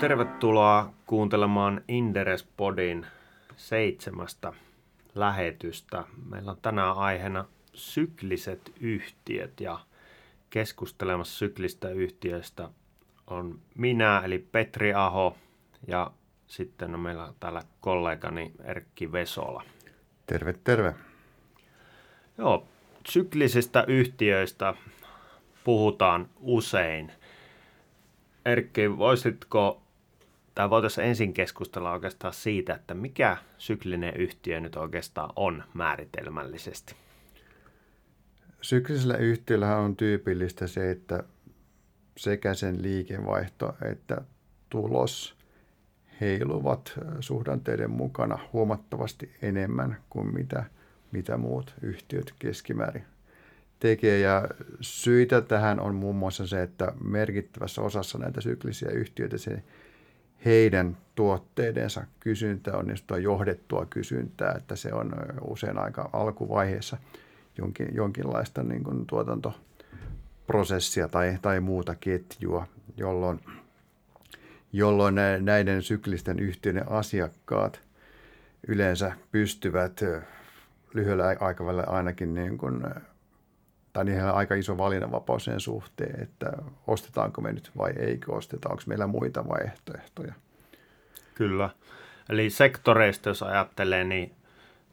Tervetuloa kuuntelemaan Inderespodin seitsemästä lähetystä. Meillä on tänään aiheena sykliset yhtiöt ja keskustelemassa syklistä yhtiöistä on minä eli Petri Aho ja sitten on meillä täällä kollegani Erkki Vesola. Terve, terve. Joo, syklisistä yhtiöistä puhutaan usein. Erkki, voisitko, tai voitaisiin ensin keskustella oikeastaan siitä, että mikä syklinen yhtiö nyt oikeastaan on määritelmällisesti? Syklisellä yhtiöllä on tyypillistä se, että sekä sen liikevaihto että tulos heiluvat suhdanteiden mukana huomattavasti enemmän kuin mitä, mitä muut yhtiöt keskimäärin tekee. Ja syitä tähän on muun muassa se, että merkittävässä osassa näitä syklisiä yhtiöitä se heidän tuotteidensa kysyntä on niin johdettua kysyntää, että se on usein aika alkuvaiheessa jonkin, jonkinlaista niin kuin tuotantoprosessia tai, tai muuta ketjua, jolloin, jolloin näiden syklisten yhtiöiden asiakkaat yleensä pystyvät lyhyellä aikavälillä ainakin niin kuin tai niillä on aika iso valinnanvapaus sen suhteen, että ostetaanko me nyt vai eikö osteta, onko meillä muita vaihtoehtoja. Kyllä. Eli sektoreista, jos ajattelee, niin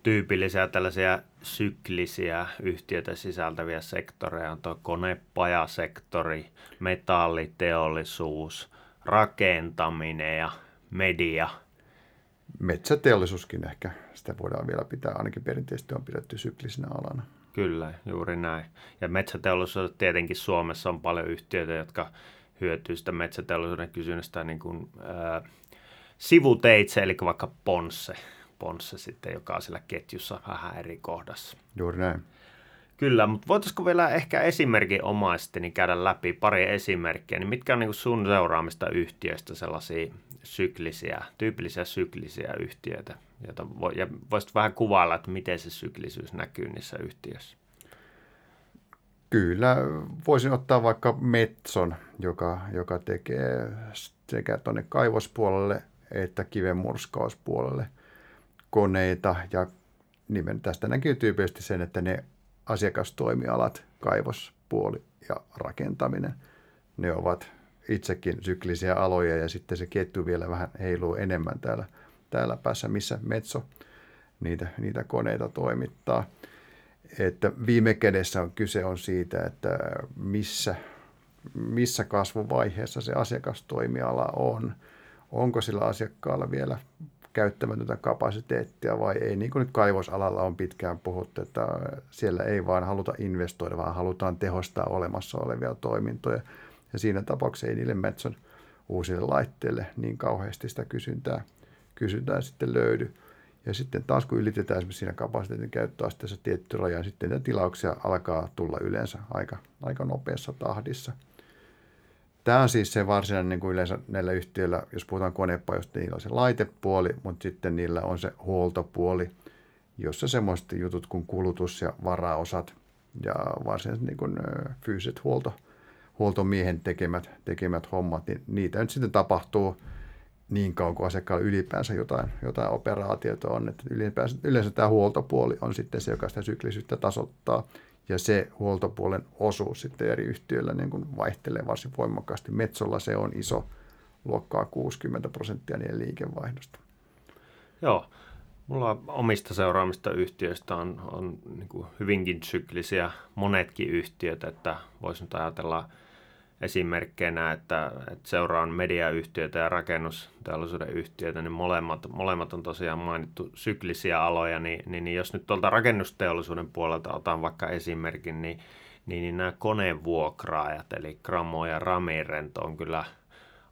tyypillisiä tällaisia syklisiä yhtiöitä sisältäviä sektoreja on tuo konepajasektori, metalliteollisuus, rakentaminen ja media. Metsäteollisuuskin ehkä, sitä voidaan vielä pitää, ainakin perinteisesti on pidetty syklisenä alana. Kyllä, juuri näin. Ja metsäteollisuus tietenkin Suomessa on paljon yhtiöitä, jotka hyötyy sitä metsäteollisuuden kysynnästä niin kuin, ää, sivuteitse, eli vaikka Ponsse, Ponsse sitten, joka on siellä ketjussa vähän eri kohdassa. Juuri näin. Kyllä, mutta voitaisiko vielä ehkä omaisesti niin käydä läpi pari esimerkkiä, niin mitkä on niin sun seuraamista yhtiöistä sellaisia syklisiä, tyypillisiä syklisiä yhtiöitä, joita voi, ja voisit vähän kuvailla, että miten se syklisyys näkyy niissä yhtiöissä? Kyllä, voisin ottaa vaikka Metson, joka, joka tekee sekä tuonne kaivospuolelle että kivenmurskauspuolelle koneita ja nimen tästä näkyy tyypillisesti sen, että ne asiakastoimialat, kaivospuoli ja rakentaminen, ne ovat itsekin syklisiä aloja ja sitten se ketju vielä vähän heiluu enemmän täällä, täällä päässä, missä Metso niitä, niitä koneita toimittaa. Että viime kädessä on kyse on siitä, että missä, missä kasvuvaiheessa se asiakastoimiala on. Onko sillä asiakkaalla vielä käyttämätöntä kapasiteettia vai ei. Niin kuin nyt kaivosalalla on pitkään puhuttu, että siellä ei vaan haluta investoida, vaan halutaan tehostaa olemassa olevia toimintoja. Ja siinä tapauksessa ei niille Metson uusille laitteille niin kauheasti sitä kysyntää, kysyntää sitten löydy. Ja sitten taas kun ylitetään esimerkiksi siinä kapasiteetin käyttöasteessa tietty raja, niin sitten niitä tilauksia alkaa tulla yleensä aika, aika nopeassa tahdissa – Tämä on siis se varsinainen niin kuin yleensä näillä yhtiöillä, jos puhutaan konepajoista, niillä on se laitepuoli, mutta sitten niillä on se huoltopuoli, jossa semmoiset jutut kuin kulutus ja varaosat ja varsinaiset niin kuin, fyysiset huolto, huoltomiehen tekemät, tekemät hommat, niin niitä nyt sitten tapahtuu niin kauan kuin asiakkaalla ylipäänsä jotain, jotain operaatiota on. Että yleensä, yleensä tämä huoltopuoli on sitten se, joka sitä syklisyyttä tasoittaa ja se huoltopuolen osuus sitten eri yhtiöillä niin kuin vaihtelee varsin voimakkaasti. Metsolla se on iso, luokkaa 60 prosenttia niiden liikevaihdosta. Joo, mulla omista seuraamista yhtiöistä on, on niin hyvinkin syklisiä monetkin yhtiöt, että voisin ajatella – esimerkkeinä, että, että seuraan mediayhtiöitä ja rakennusteollisuuden yhtiöitä, niin molemmat, molemmat on tosiaan mainittu syklisiä aloja, niin, niin, niin jos nyt tuolta rakennusteollisuuden puolelta otan vaikka esimerkin, niin, niin, niin nämä konevuokraajat, eli Gramo ja Ramirent on kyllä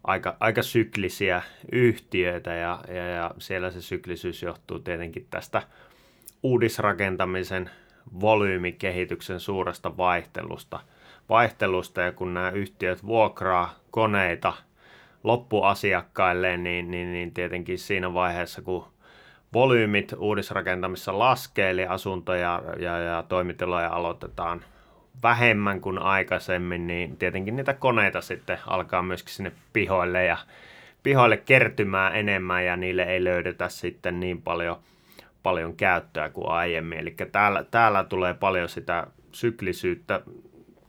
aika, aika syklisiä yhtiöitä ja, ja, ja siellä se syklisyys johtuu tietenkin tästä uudisrakentamisen volyymikehityksen suuresta vaihtelusta – vaihtelusta ja kun nämä yhtiöt vuokraa koneita loppuasiakkaille, niin, niin, niin tietenkin siinä vaiheessa, kun volyymit uudisrakentamissa laskee, eli asuntoja ja, ja toimitiloja aloitetaan vähemmän kuin aikaisemmin, niin tietenkin niitä koneita sitten alkaa myöskin sinne pihoille ja pihoille kertymään enemmän ja niille ei löydetä sitten niin paljon, paljon käyttöä kuin aiemmin. Eli täällä, täällä tulee paljon sitä syklisyyttä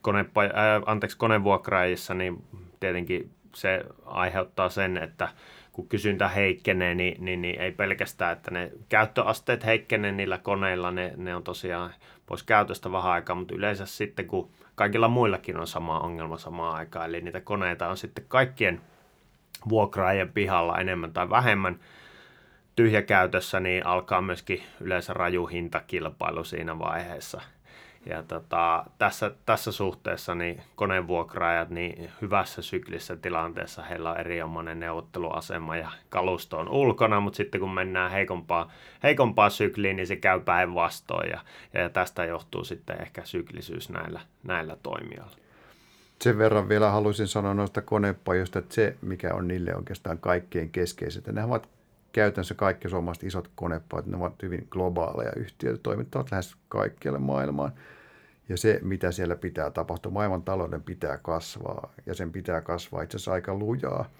konepa, äh, anteeksi, konevuokraajissa, niin tietenkin se aiheuttaa sen, että kun kysyntä heikkenee, niin, niin, niin ei pelkästään, että ne käyttöasteet heikkenee niillä koneilla, ne, ne on tosiaan pois käytöstä vähän aikaa, mutta yleensä sitten kun kaikilla muillakin on sama ongelma samaan aikaan, eli niitä koneita on sitten kaikkien vuokraajien pihalla enemmän tai vähemmän tyhjäkäytössä, niin alkaa myöskin yleensä raju hintakilpailu siinä vaiheessa – ja tota, tässä, tässä suhteessa niin koneenvuokraajat niin hyvässä syklissä tilanteessa heillä on erinomainen neuvotteluasema ja kalusto on ulkona, mutta sitten kun mennään heikompaa, heikompaa sykliin, niin se käy päinvastoin ja, ja tästä johtuu sitten ehkä syklisyys näillä, näillä toimijoilla. Sen verran vielä haluaisin sanoa noista konepajoista, että se, mikä on niille oikeastaan kaikkein keskeisintä, ne ovat käytännössä kaikki suomalaiset isot konepajat, ne ovat hyvin globaaleja yhtiöitä, toimittavat lähes kaikkialle maailmaan – ja se, mitä siellä pitää tapahtua, maailman talouden pitää kasvaa ja sen pitää kasvaa itse asiassa aika lujaa.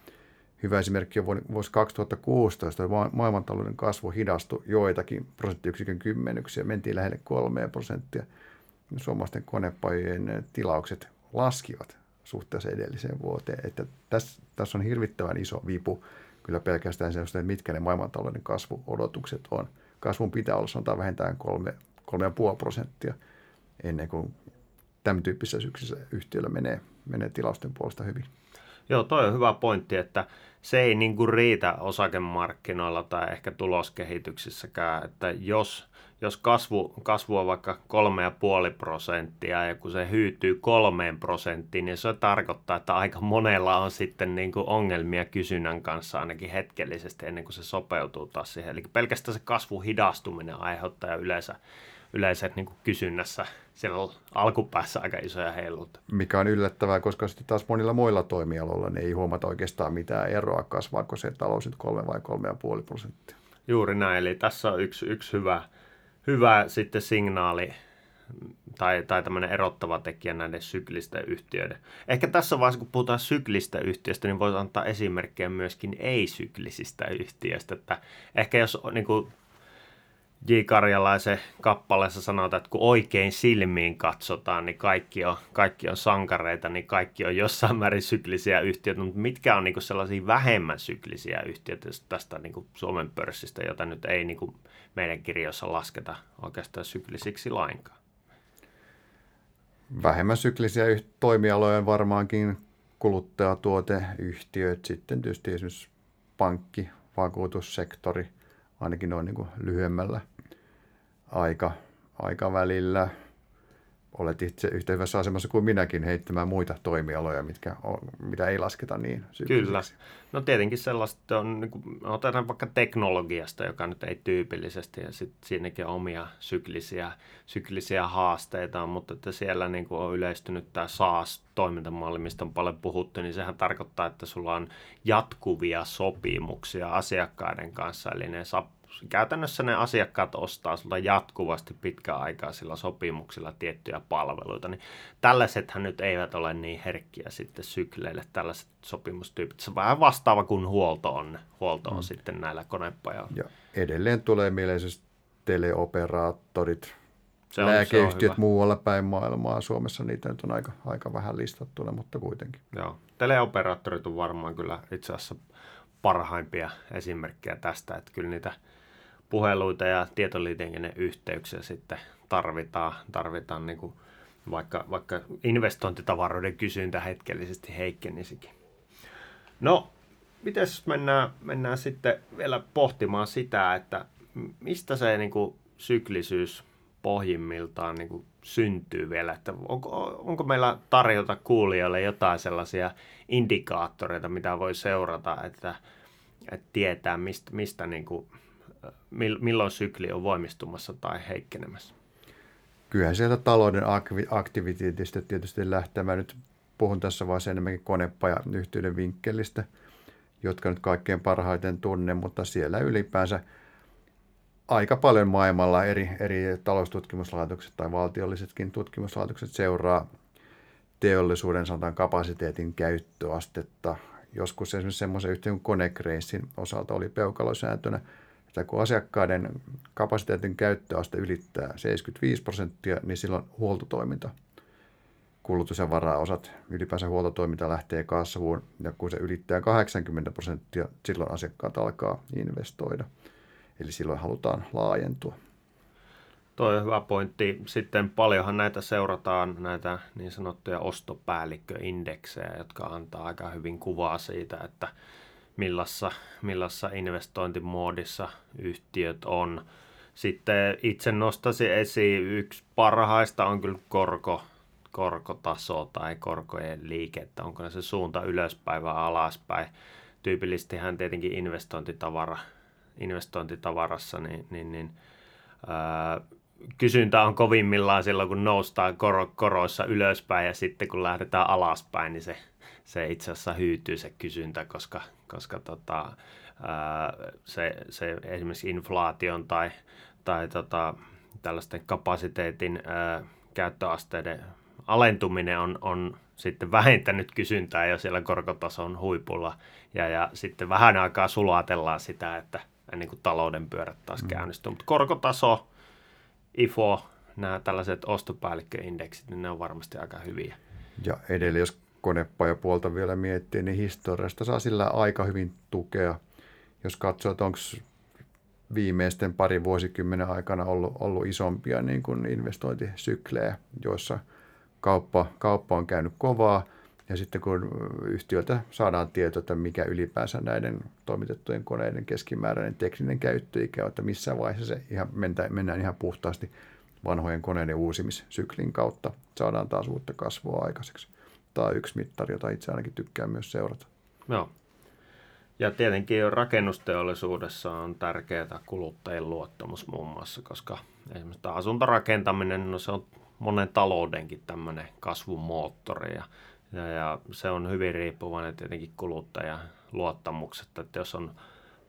Hyvä esimerkki on vuosi 2016, maailmantalouden kasvu hidastui joitakin prosenttiyksikön kymmenyksiä, mentiin lähelle kolmea prosenttia. Suomalaisten konepajojen tilaukset laskivat suhteessa edelliseen vuoteen. Että tässä, tässä on hirvittävän iso vipu kyllä pelkästään se, että mitkä ne maailmantalouden kasvuodotukset on. Kasvun pitää olla sanotaan vähintään 3,5 prosenttia – ennen kuin tämän tyyppisessä syksyssä yhtiöllä menee, menee tilausten puolesta hyvin. Joo, toi on hyvä pointti, että se ei niin kuin riitä osakemarkkinoilla tai ehkä tuloskehityksissäkään, että jos, jos kasvu, kasvu on vaikka 3,5 prosenttia ja kun se hyytyy kolmeen prosenttiin, niin se tarkoittaa, että aika monella on sitten niin kuin ongelmia kysynnän kanssa ainakin hetkellisesti ennen kuin se sopeutuu taas siihen. Eli pelkästään se kasvu hidastuminen aiheuttaa yleensä yleensä niin kuin kysynnässä siellä on alkupäässä aika isoja heiluutta. Mikä on yllättävää, koska sitten taas monilla muilla toimialoilla ne ei huomata oikeastaan mitään eroa, kasvaako se talous nyt kolme vai kolme ja puoli prosenttia. Juuri näin, eli tässä on yksi, yksi hyvä, hyvä sitten signaali tai, tai tämmöinen erottava tekijä näiden syklisten yhtiöiden. Ehkä tässä vaiheessa, kun puhutaan syklistä yhtiöistä, niin voisi antaa esimerkkejä myöskin ei-syklisistä yhtiöistä. Että ehkä jos niin kuin, J. Karjalaisen kappaleessa sanotaan, että kun oikein silmiin katsotaan, niin kaikki on, kaikki on sankareita, niin kaikki on jossain määrin syklisiä yhtiöitä, mutta mitkä on niin sellaisia vähemmän syklisiä yhtiöitä tästä niin Suomen pörssistä, jota nyt ei niin meidän kirjoissa lasketa oikeastaan syklisiksi lainkaan? Vähemmän syklisiä toimialoja varmaankin kuluttajatuoteyhtiöt, sitten tietysti esimerkiksi pankki, vakuutussektori – ainakin noin niin lyhyemmällä aika, aikavälillä. Olet itse yhtä hyvässä asemassa kuin minäkin heittämään muita toimialoja, mitkä on, mitä ei lasketa niin Kyllä. No tietenkin sellaista on, niin kuin, otetaan vaikka teknologiasta, joka nyt ei tyypillisesti, ja sitten siinäkin on omia syklisiä, syklisiä haasteita, mutta että siellä niin kuin on yleistynyt tämä SaaS-toimintamalli, mistä on paljon puhuttu, niin sehän tarkoittaa, että sulla on jatkuvia sopimuksia asiakkaiden kanssa, eli ne käytännössä ne asiakkaat ostaa sulta jatkuvasti pitkään aikaa sillä sopimuksilla tiettyjä palveluita, niin tällaisethan nyt eivät ole niin herkkiä sitten sykleille, tällaiset sopimustyypit. Se on vähän vastaava kuin huolto on, huolto on mm. sitten näillä konepajalla. Ja edelleen tulee mieleen siis teleoperaattorit, se on, lääkeyhtiöt se muualla päin maailmaa. Suomessa niitä nyt on aika, aika vähän listattuna, mutta kuitenkin. Joo, teleoperaattorit on varmaan kyllä itse asiassa parhaimpia esimerkkejä tästä, että kyllä niitä – puheluita ja tietoliikenneyhteyksiä sitten tarvitaan, tarvitaan niin kuin vaikka, vaikka investointitavaroiden kysyntä hetkellisesti heikkenisikin. No, miten mennään, mennään sitten vielä pohtimaan sitä, että mistä se niin kuin, syklisyys pohjimmiltaan niin kuin, syntyy vielä, että onko, onko meillä tarjota kuulijoille jotain sellaisia indikaattoreita, mitä voi seurata, että, että tietää, mistä, mistä niin kuin, milloin sykli on voimistumassa tai heikkenemässä? Kyllähän sieltä talouden aktiviteetista tietysti lähtee. Mä nyt puhun tässä vaan enemmänkin konepaja yhtiöiden vinkkelistä, jotka nyt kaikkein parhaiten tunne, mutta siellä ylipäänsä aika paljon maailmalla eri, eri taloustutkimuslaitokset tai valtiollisetkin tutkimuslaitokset seuraa teollisuuden sanotaan kapasiteetin käyttöastetta joskus esimerkiksi semmoisen kuin Konecracein osalta oli peukalosääntönä, että kun asiakkaiden kapasiteetin käyttöaste ylittää 75 prosenttia, niin silloin huoltotoiminta, kulutus- ja varaosat, ylipäänsä huoltotoiminta lähtee kasvuun, ja kun se ylittää 80 prosenttia, silloin asiakkaat alkaa investoida. Eli silloin halutaan laajentua. Tuo on hyvä pointti. Sitten paljonhan näitä seurataan, näitä niin sanottuja ostopäällikköindeksejä, jotka antaa aika hyvin kuvaa siitä, että millassa, millassa investointimoodissa yhtiöt on. Sitten itse nostaisin esiin, yksi parhaista on kyllä korko, korkotaso tai korkojen liike, että onko se suunta ylöspäin vai alaspäin. Tyypillisesti hän tietenkin investointitavara, investointitavarassa, niin, niin, niin ää, kysyntä on kovimmillaan silloin, kun noustaan kor- koroissa ylöspäin ja sitten kun lähdetään alaspäin, niin se, se itse asiassa hyytyy se kysyntä, koska, koska tota, ää, se, se esimerkiksi inflaation tai, tai tota, tällaisten kapasiteetin ää, käyttöasteiden alentuminen on, on sitten vähentänyt kysyntää jo siellä korkotason huipulla. Ja, ja sitten vähän aikaa sulatellaan sitä, että ennen kuin talouden pyörät taas mm. käynnistyy. Mutta korkotaso, IFO, nämä tällaiset ostopäällikköindeksit, niin ne on varmasti aika hyviä. Ja edelleen, jos konepajapuolta vielä miettii, niin historiasta saa sillä aika hyvin tukea. Jos katsoo, että onko viimeisten parin vuosikymmenen aikana ollut, ollut isompia niin kuin investointisyklejä, joissa kauppa, kauppa on käynyt kovaa – ja sitten kun yhtiöltä saadaan tieto, että mikä ylipäänsä näiden toimitettujen koneiden keskimääräinen tekninen käyttöikä on, että missä vaiheessa se ihan mennään ihan puhtaasti vanhojen koneiden uusimissyklin kautta, saadaan taas uutta kasvua aikaiseksi. Tämä on yksi mittari, jota itse ainakin tykkään myös seurata. Joo. Ja tietenkin rakennusteollisuudessa on tärkeää kuluttajien luottamus muun muassa, koska esimerkiksi asuntorakentaminen, no se on monen taloudenkin tämmöinen kasvumoottori ja ja, ja se on hyvin riippuvainen tietenkin kuluttajan luottamuksesta, että jos on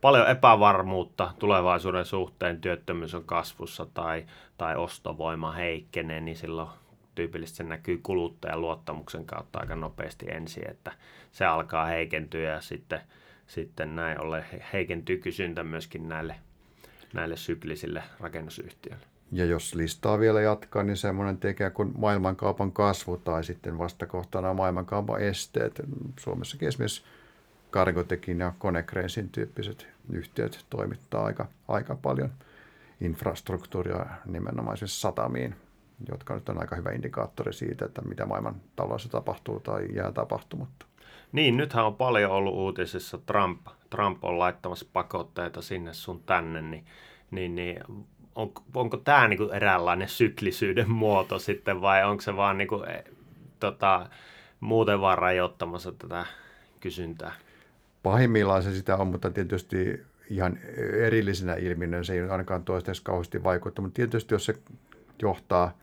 paljon epävarmuutta tulevaisuuden suhteen, työttömyys on kasvussa tai, tai ostovoima heikkenee, niin silloin tyypillisesti se näkyy kuluttajan luottamuksen kautta aika nopeasti ensin, että se alkaa heikentyä ja sitten, sitten näin ollen heikentyy kysyntä myöskin näille, näille syklisille rakennusyhtiöille. Ja jos listaa vielä jatkaa, niin semmoinen tekijä kuin maailmankaupan kasvu tai sitten vastakohtana maailmankaupan esteet. Suomessakin esimerkiksi Cargotekin ja Konecracein tyyppiset yhtiöt toimittaa aika, aika paljon infrastruktuuria nimenomaan siis satamiin, jotka nyt on aika hyvä indikaattori siitä, että mitä maailman taloudessa tapahtuu tai jää tapahtumatta. Niin, nythän on paljon ollut uutisissa Trump. Trump on laittamassa pakotteita sinne sun tänne, niin, niin, niin on, onko tämä niinku eräänlainen syklisyyden muoto sitten vai onko se vaan niinku, e, tota, muuten vaan rajoittamassa tätä kysyntää? Pahimmillaan se sitä on, mutta tietysti ihan erillisenä ilmiönä se ei ainakaan toistaiseksi kauheasti vaikuttaa, mutta tietysti jos se johtaa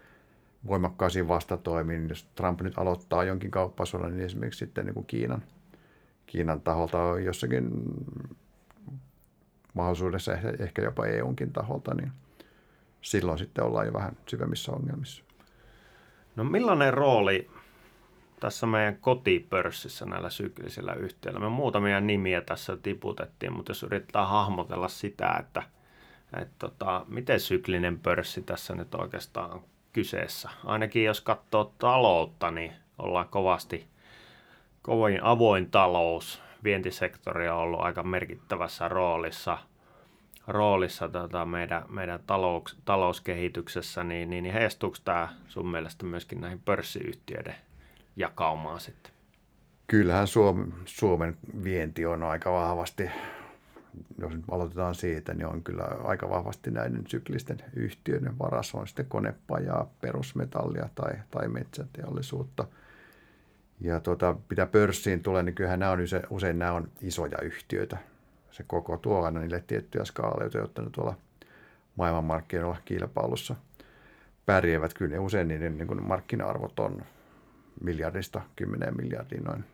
voimakkaisiin vastatoimiin, niin jos Trump nyt aloittaa jonkin kauppasodan, niin esimerkiksi sitten niin kuin Kiinan, Kiinan taholta on jossakin mahdollisuudessa ehkä jopa EUnkin taholta, niin – silloin sitten ollaan jo vähän syvemmissä ongelmissa. No millainen rooli tässä meidän kotipörssissä näillä syklisillä yhtiöillä? Me muutamia nimiä tässä tiputettiin, mutta jos yritetään hahmotella sitä, että, että tota, miten syklinen pörssi tässä nyt oikeastaan on kyseessä. Ainakin jos katsoo taloutta, niin ollaan kovasti kovin avoin talous. Vientisektori on ollut aika merkittävässä roolissa – roolissa tota, meidän, meidän talous, talouskehityksessä, niin, niin, niin heistuuko tämä sun mielestä myöskin näihin pörssiyhtiöiden jakaumaan sitten? Kyllähän Suomen, Suomen vienti on aika vahvasti, jos nyt aloitetaan siitä, niin on kyllä aika vahvasti näiden syklisten yhtiöiden varassa. On sitten konepajaa, perusmetallia tai, tai metsäteollisuutta. Ja tuota, mitä pörssiin tulee, niin kyllähän nämä on usein, usein nämä on isoja yhtiöitä, se koko tuo aina niille tiettyjä skaaleita, jotta ne tuolla maailmanmarkkinoilla kilpailussa pärjäävät. Kyllä ne usein niiden niin markkina-arvot on miljardista kymmeneen miljardiin noin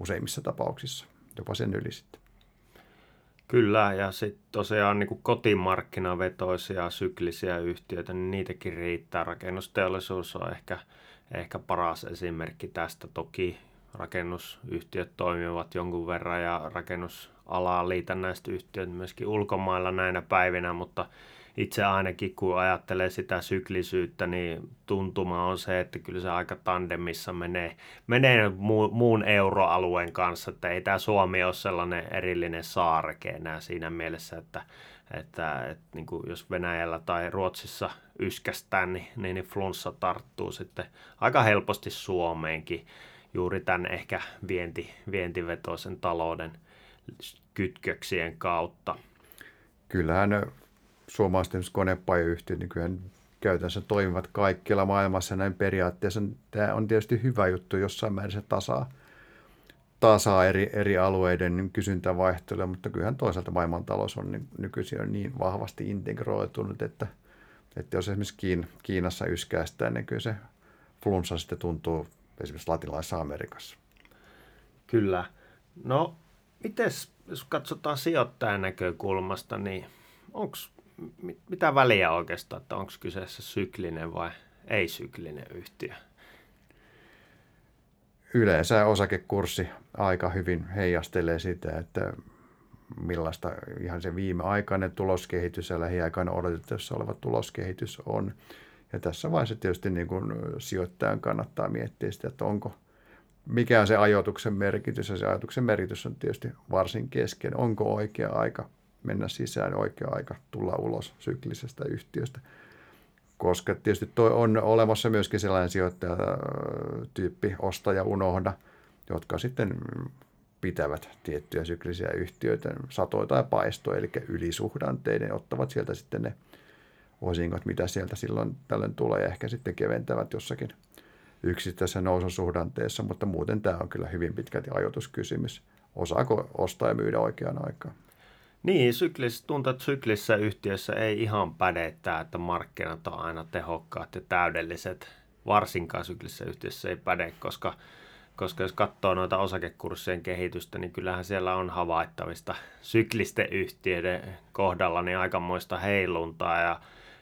useimmissa tapauksissa, jopa sen yli sitten. Kyllä, ja sitten tosiaan niin kotimarkkinavetoisia syklisiä yhtiöitä, niin niitäkin riittää. Rakennusteollisuus on ehkä, ehkä paras esimerkki tästä. Toki rakennusyhtiöt toimivat jonkun verran ja rakennusalaa liitännäiset myöskin ulkomailla näinä päivinä, mutta itse ainakin kun ajattelee sitä syklisyyttä, niin tuntuma on se, että kyllä se aika tandemissa menee, menee muun euroalueen kanssa, että ei tämä Suomi ole sellainen erillinen saareke enää siinä mielessä, että, että, että niin kuin jos Venäjällä tai Ruotsissa yskästään, niin, niin, niin flunssa tarttuu sitten aika helposti Suomeenkin juuri tämän ehkä vienti, vientivetoisen talouden kytköksien kautta. Kyllähän suomalaiset konepajayhtiöt niin käytännössä toimivat kaikkialla maailmassa näin periaatteessa. Tämä on tietysti hyvä juttu jossain määrin se tasaa, tasaa eri, eri alueiden kysyntävaihtelua, mutta kyllähän toisaalta maailmantalous on nykyisin niin vahvasti integroitunut, että, että jos esimerkiksi Kiin, Kiinassa yskäästää, niin kyllä se flunssa sitten tuntuu esimerkiksi latinalaisessa Amerikassa. Kyllä. No, mites, jos katsotaan sijoittajan näkökulmasta, niin onko mitä väliä oikeastaan, että onko kyseessä syklinen vai ei-syklinen yhtiö? Yleensä osakekurssi aika hyvin heijastelee sitä, että millaista ihan se viimeaikainen tuloskehitys ja lähiaikainen odotettavissa oleva tuloskehitys on. Ja tässä vaiheessa tietysti niin kuin sijoittajan kannattaa miettiä sitä, että onko, mikä on se ajoituksen merkitys. Ja se ajoituksen merkitys on tietysti varsin kesken. Onko oikea aika mennä sisään oikea aika tulla ulos syklisestä yhtiöstä. Koska tietysti toi on olemassa myöskin sellainen sijoittajatyyppi, ostaja unohda, jotka sitten pitävät tiettyjä syklisiä yhtiöitä satoja tai paistoja, eli ylisuhdanteiden, ottavat sieltä sitten ne osingot, mitä sieltä silloin tällöin tulee, ja ehkä sitten keventävät jossakin yksittäisessä noususuhdanteessa, mutta muuten tämä on kyllä hyvin pitkälti ajoituskysymys. Osaako ostaa ja myydä oikeaan aikaan? Niin, syklis, tuntuu, että syklissä yhtiössä ei ihan päde tämä, että markkinat on aina tehokkaat ja täydelliset. Varsinkaan syklissä yhtiössä ei päde, koska, koska jos katsoo noita osakekurssien kehitystä, niin kyllähän siellä on havaittavista syklisten yhtiöiden kohdalla niin aikamoista heiluntaa. Ja,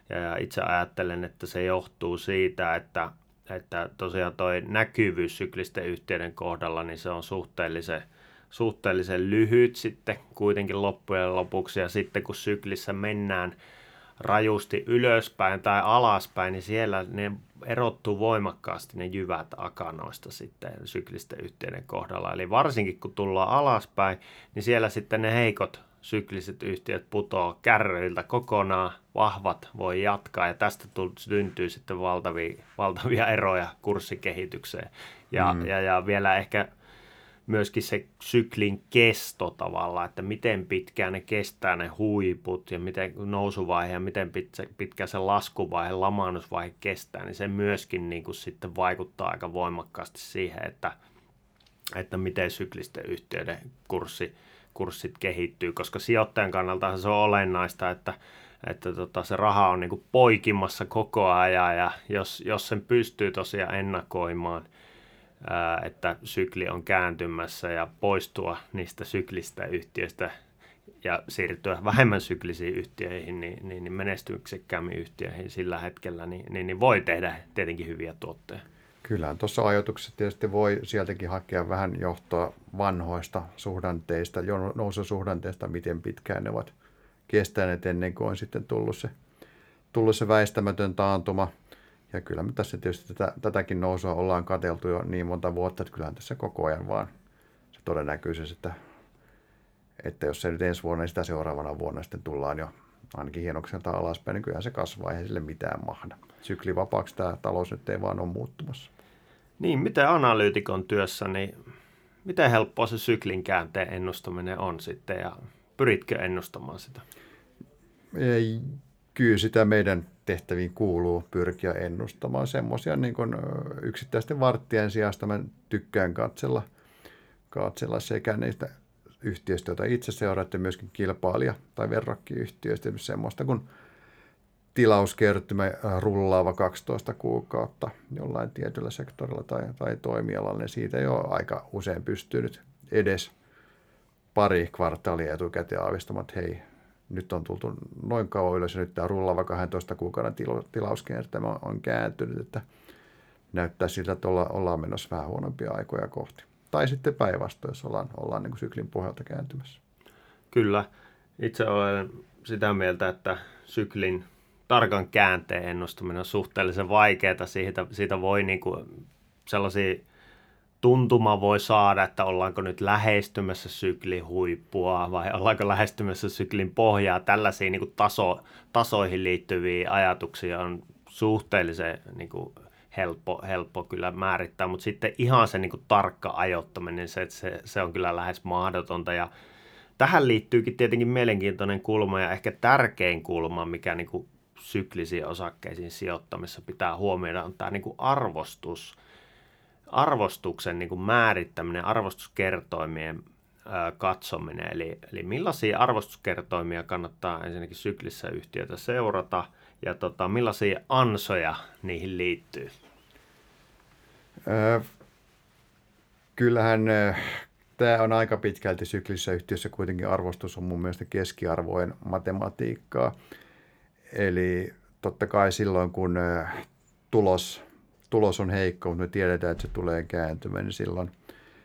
ja itse ajattelen, että se johtuu siitä, että, että tosiaan toi näkyvyys syklisten yhtiöiden kohdalla, niin se on suhteellisen – suhteellisen lyhyt sitten kuitenkin loppujen lopuksi. Ja sitten kun syklissä mennään rajusti ylöspäin tai alaspäin, niin siellä ne erottuu voimakkaasti ne jyvät akanoista sitten syklisten yhtiöiden kohdalla. Eli varsinkin kun tullaan alaspäin, niin siellä sitten ne heikot sykliset yhtiöt putoaa kärryiltä kokonaan, vahvat voi jatkaa ja tästä syntyy sitten valtavia, valtavia eroja kurssikehitykseen. Ja, mm. ja, ja vielä ehkä myöskin se syklin kesto tavallaan, että miten pitkään ne kestää ne huiput ja miten nousuvaihe ja miten pitkä se laskuvaihe, lamaannusvaihe kestää, niin se myöskin niin kuin sitten vaikuttaa aika voimakkaasti siihen, että, että miten syklisten yhtiöiden kurssi, kurssit kehittyy, koska sijoittajan kannalta se on olennaista, että, että tota, se raha on niin poikimassa koko ajan ja jos, jos sen pystyy tosiaan ennakoimaan – että sykli on kääntymässä ja poistua niistä syklistä yhtiöistä ja siirtyä vähemmän syklisiin yhtiöihin, niin, niin, niin menestyksekkäämmin yhtiöihin sillä hetkellä, niin, niin, niin voi tehdä tietenkin hyviä tuotteita. Kyllähän tuossa ajatuksessa tietysti voi sieltäkin hakea vähän johtoa vanhoista suhdanteista, noususuhdanteista, miten pitkään ne ovat kestäneet ennen kuin on sitten tullut se, tullut se väistämätön taantuma – ja kyllä me tässä tietysti tätä, tätäkin nousua ollaan kateltu jo niin monta vuotta, että kyllähän tässä koko ajan vaan se todennäköisyys, että, että jos se nyt ensi vuonna, niin sitä seuraavana vuonna sitten tullaan jo ainakin hienokselta alaspäin, niin kyllähän se kasvaa, eihän sille mitään mahda. Syklivapaaksi tämä talous nyt ei vaan ole muuttumassa. Niin, miten analyytikon työssä, niin miten helppoa se syklin käänteen ennustaminen on sitten ja pyritkö ennustamaan sitä? Ei, kyllä sitä meidän tehtäviin kuuluu pyrkiä ennustamaan semmoisia niin yksittäisten varttien sijasta. Mä tykkään katsella, katsella sekä niistä yhtiöistä, joita itse seuraa, että myöskin kilpailija- tai verrokkiyhtiöistä, semmoista kuin tilauskertymä rullaava 12 kuukautta jollain tietyllä sektorilla tai, tai toimialalla, niin siitä ole aika usein pystynyt edes pari kvartaalia etukäteen aavistamaan, että hei, nyt on tultu noin kauan ylös ja nyt tämä rullaava 12 kuukauden tilauskiertämä on kääntynyt, että näyttää siltä, että olla, ollaan menossa vähän huonompia aikoja kohti. tai sitten päinvastoin, jos ollaan, ollaan niin kuin syklin pohjalta kääntymässä. Kyllä. Itse olen sitä mieltä, että syklin tarkan käänteen ennustaminen on suhteellisen vaikeaa. Siitä, siitä voi niin kuin sellaisia tuntuma voi saada, että ollaanko nyt lähestymässä syklin huippua vai ollaanko lähestymässä syklin pohjaa. Tällaisia niin kuin taso, tasoihin liittyviä ajatuksia on suhteellisen niin kuin helppo, helppo kyllä määrittää, mutta sitten ihan se niin kuin tarkka ajoittaminen, se, se, se on kyllä lähes mahdotonta ja tähän liittyykin tietenkin mielenkiintoinen kulma ja ehkä tärkein kulma, mikä niin kuin syklisiin osakkeisiin sijoittamisessa pitää huomioida, on tämä niin kuin arvostus, arvostuksen niin kuin määrittäminen, arvostuskertoimien katsominen. Eli, eli millaisia arvostuskertoimia kannattaa ensinnäkin syklissä yhtiötä seurata ja tota, millaisia ansoja niihin liittyy? Öö, kyllähän tämä on aika pitkälti syklissä yhtiössä kuitenkin arvostus on mun mielestä keskiarvojen matematiikkaa. Eli totta kai silloin, kun tulos, tulos on heikko, mutta me tiedetään, että se tulee kääntymään, niin silloin,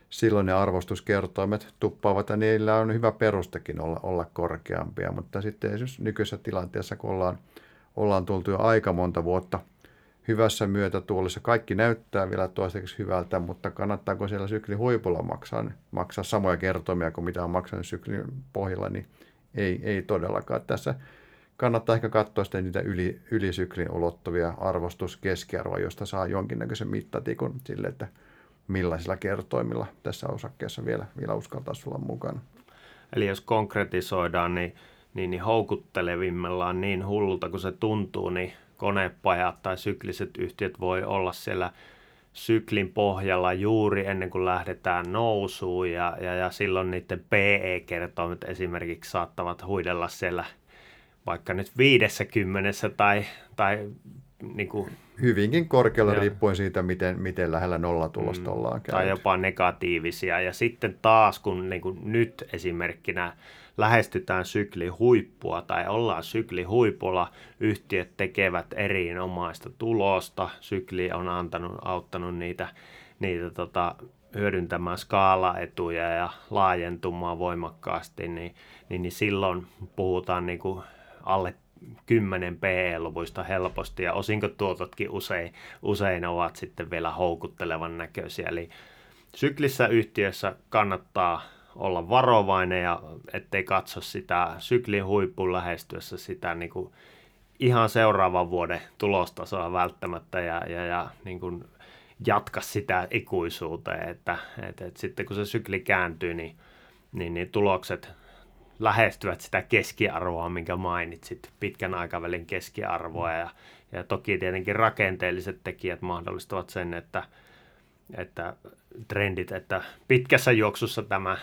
silloin ne arvostuskertoimet tuppaavat ja niillä on hyvä perustekin olla, olla korkeampia. Mutta sitten esimerkiksi nykyisessä tilanteessa, kun ollaan, ollaan tultu jo aika monta vuotta hyvässä myötätuolissa, kaikki näyttää vielä toistaiseksi hyvältä, mutta kannattaako siellä syklin huipulla maksaa, maksaa samoja kertoimia kuin mitä on maksanut syklin pohjalla, niin ei, ei todellakaan. Tässä kannattaa ehkä katsoa sitten niitä yli, ylisyklin ulottuvia arvostuskeskiarvoja, josta saa jonkinnäköisen mittatikun sille, että millaisilla kertoimilla tässä osakkeessa vielä, vielä uskaltaisi olla mukana. Eli jos konkretisoidaan, niin, niin, niin houkuttelevimmillaan niin hullulta kuin se tuntuu, niin konepajat tai sykliset yhtiöt voi olla siellä syklin pohjalla juuri ennen kuin lähdetään nousuun ja, ja, ja silloin niiden PE-kertoimet esimerkiksi saattavat huidella siellä – vaikka nyt 50 tai, tai niin kuin, Hyvinkin korkealla ja, riippuen siitä, miten, miten lähellä nollatulosta mm, ollaan käynyt. Tai jopa negatiivisia. Ja sitten taas, kun niin kuin nyt esimerkkinä lähestytään syklin huippua tai ollaan syklin huipulla, yhtiöt tekevät erinomaista tulosta, sykli on antanut, auttanut niitä, niitä tota, hyödyntämään skaalaetuja ja laajentumaan voimakkaasti, niin, niin, niin silloin puhutaan niin kuin alle 10 PE-luvuista helposti ja osinkotuototkin usein, usein ovat sitten vielä houkuttelevan näköisiä. Eli syklissä yhtiössä kannattaa olla varovainen ja ettei katso sitä syklin huippun lähestyessä sitä niin kuin ihan seuraavan vuoden tulostasoa välttämättä ja, ja, ja niin kuin jatka sitä ikuisuuteen, että, että, että sitten kun se sykli kääntyy, niin, niin, niin tulokset lähestyvät sitä keskiarvoa, minkä mainitsit, pitkän aikavälin keskiarvoa. Ja, ja toki tietenkin rakenteelliset tekijät mahdollistavat sen, että, että trendit, että pitkässä juoksussa tämä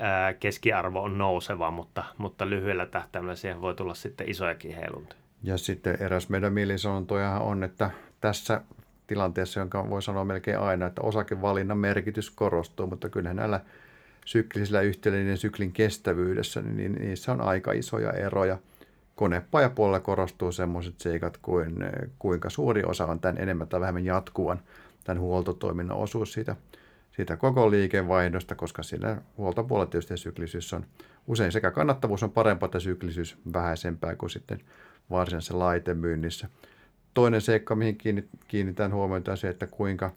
ää, keskiarvo on nouseva, mutta, mutta lyhyellä tähtäimellä siihen voi tulla sitten isojakin heiluntoja. Ja sitten eräs meidän mielisanontojahan on, että tässä tilanteessa, jonka voi sanoa melkein aina, että osakevalinnan merkitys korostuu, mutta kyllähän näillä syklisillä niin syklin kestävyydessä, niin niissä on aika isoja eroja. Konepajapuolella korostuu sellaiset seikat kuin kuinka suuri osa on tämän enemmän tai vähemmän jatkuvan tämän huoltotoiminnan osuus siitä, siitä koko liikevaihdosta, koska siinä huoltopuolella tietysti syklisyys on usein sekä kannattavuus on parempaa että syklisyys vähäisempää kuin sitten varsinaisessa laitemyynnissä. Toinen seikka, mihin kiinnitän huomiota, on se, että kuinka,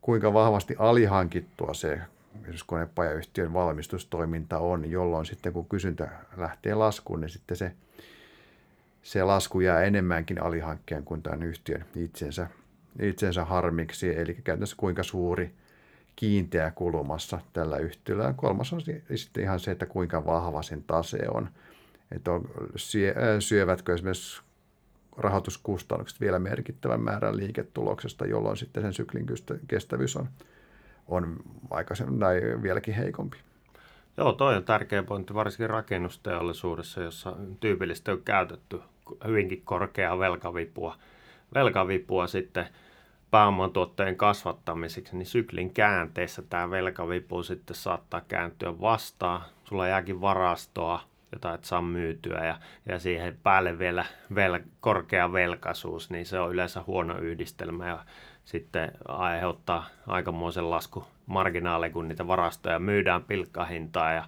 kuinka vahvasti alihankittua se konepajayhtiön valmistustoiminta on, jolloin sitten kun kysyntä lähtee laskuun, niin sitten se, se lasku jää enemmänkin alihankkeen kuin tämän yhtiön itsensä, itsensä harmiksi, eli käytännössä kuinka suuri kiinteä kulumassa tällä yhtiöllä. Ja kolmas on sitten ihan se, että kuinka vahva sen tase on. Että on, syövätkö esimerkiksi rahoituskustannukset vielä merkittävän määrän liiketuloksesta, jolloin sitten sen syklin kestävyys on on aikaisemmin tai vieläkin heikompi. Joo, toi on tärkeä pointti, varsinkin rakennusteollisuudessa, jossa tyypillisesti on käytetty hyvinkin korkeaa velkavipua, velkavipua sitten pääoman tuotteen kasvattamiseksi, niin syklin käänteessä tämä velkavipu sitten saattaa kääntyä vastaan. Sulla jääkin varastoa, jota et saa myytyä ja, ja siihen päälle vielä vel, korkea velkaisuus, niin se on yleensä huono yhdistelmä ja sitten aiheuttaa aikamoisen lasku marginaaleja, kun niitä varastoja myydään pilkkahintaa ja,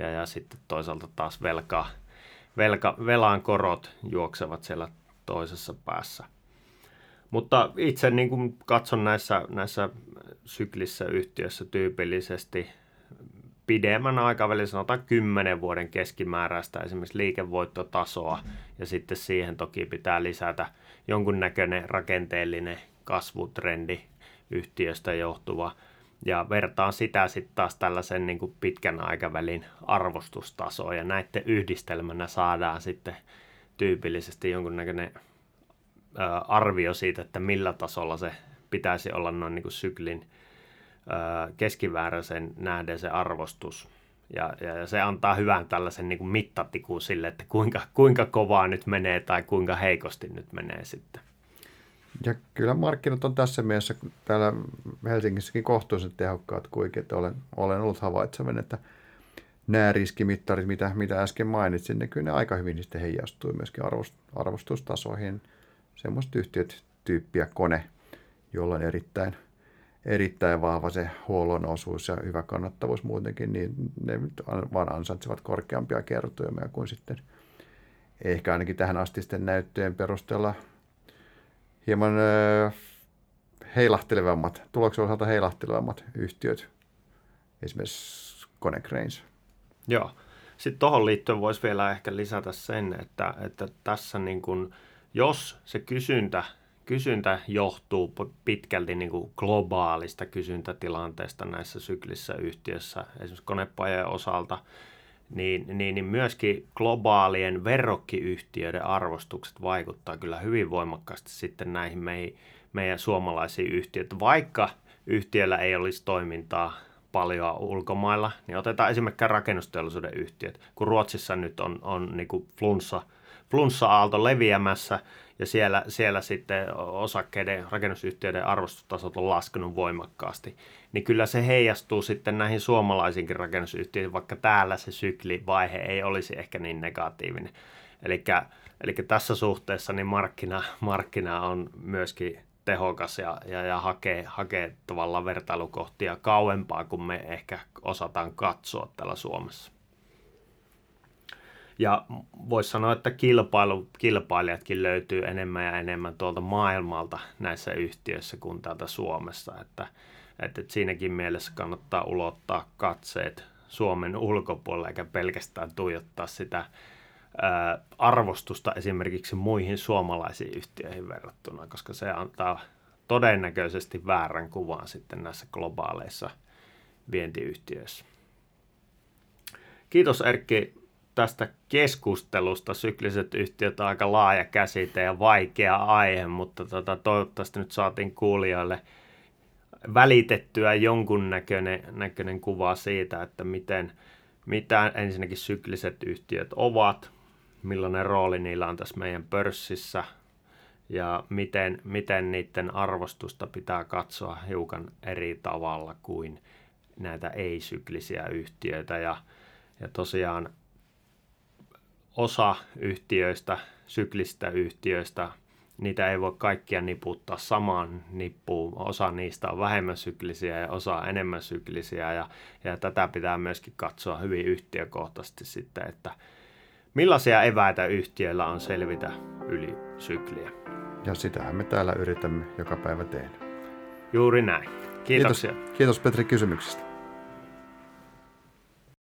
ja, ja sitten toisaalta taas velka, velka, velan korot juoksevat siellä toisessa päässä. Mutta itse niin kuin katson näissä, näissä syklissä yhtiössä tyypillisesti pidemmän aikavälin, sanotaan 10 vuoden keskimääräistä esimerkiksi liikevoittotasoa, ja sitten siihen toki pitää lisätä jonkunnäköinen rakenteellinen kasvutrendi yhtiöstä johtuva, ja vertaan sitä sitten taas tällaisen niin kuin pitkän aikavälin arvostustasoon, ja näiden yhdistelmänä saadaan sitten tyypillisesti jonkunnäköinen arvio siitä, että millä tasolla se pitäisi olla noin niin kuin syklin keskivääräisen nähden se arvostus. Ja, ja se antaa hyvän tällaisen niin kuin mittatikun sille, että kuinka, kuinka kovaa nyt menee tai kuinka heikosti nyt menee sitten. Ja kyllä markkinat on tässä mielessä täällä Helsingissäkin kohtuullisen tehokkaat kuitenkin, että olen, olen ollut havaitsevan, että nämä riskimittarit, mitä, mitä äsken mainitsin, ne kyllä ne aika hyvin sitten heijastuu myöskin arvost, arvostustasoihin. Semmoiset yhtiöt tyyppiä kone, jolla on erittäin – erittäin vahva se huollon osuus ja hyvä kannattavuus muutenkin, niin ne vaan ansaitsevat korkeampia kertoimia kuin sitten ehkä ainakin tähän asti sitten näyttöjen perusteella hieman heilahtelevammat, tuloksen osalta heilahtelevammat yhtiöt, esimerkiksi Konecranes. Joo. Sitten tuohon liittyen voisi vielä ehkä lisätä sen, että, että tässä niin kun, jos se kysyntä kysyntä johtuu pitkälti niin kuin globaalista kysyntätilanteesta näissä syklissä yhtiössä, esimerkiksi konepajojen osalta, niin, niin, niin myöskin globaalien verrokkiyhtiöiden arvostukset vaikuttaa kyllä hyvin voimakkaasti sitten näihin meihin, meidän suomalaisiin yhtiöihin. Vaikka yhtiöllä ei olisi toimintaa paljon ulkomailla, niin otetaan esimerkiksi rakennusteollisuuden yhtiöt. Kun Ruotsissa nyt on, on niin kuin flunssa, flunssa-aalto leviämässä, ja siellä, siellä sitten osakkeiden, rakennusyhtiöiden arvostustasot on laskenut voimakkaasti, niin kyllä se heijastuu sitten näihin suomalaisiinkin rakennusyhtiöihin, vaikka täällä se syklivaihe ei olisi ehkä niin negatiivinen. Eli tässä suhteessa niin markkina, markkina on myöskin tehokas ja, ja, ja hakee, hakee tavallaan vertailukohtia kauempaa kuin me ehkä osataan katsoa täällä Suomessa. Ja voisi sanoa, että kilpailu, kilpailijatkin löytyy enemmän ja enemmän tuolta maailmalta näissä yhtiöissä kuin täältä Suomessa. Että, että siinäkin mielessä kannattaa ulottaa katseet Suomen ulkopuolelle eikä pelkästään tuijottaa sitä ää, arvostusta esimerkiksi muihin suomalaisiin yhtiöihin verrattuna, koska se antaa todennäköisesti väärän kuvan sitten näissä globaaleissa vientiyhtiöissä. Kiitos Erkki tästä keskustelusta. Sykliset yhtiöt on aika laaja käsite ja vaikea aihe, mutta tota, toivottavasti nyt saatiin kuulijoille välitettyä jonkun näköinen, näköinen kuva siitä, että miten, mitä ensinnäkin sykliset yhtiöt ovat, millainen rooli niillä on tässä meidän pörssissä ja miten, miten niiden arvostusta pitää katsoa hiukan eri tavalla kuin näitä ei-syklisiä yhtiöitä. Ja, ja tosiaan osa yhtiöistä, syklistä yhtiöistä, niitä ei voi kaikkia niputtaa samaan nippuun. Osa niistä on vähemmän syklisiä ja osa enemmän syklisiä ja, ja tätä pitää myöskin katsoa hyvin yhtiökohtaisesti sitten, että millaisia eväitä yhtiöillä on selvitä yli sykliä. Ja sitähän me täällä yritämme joka päivä tehdä. Juuri näin. Kiitoksia. Kiitos, kiitos Petri kysymyksestä.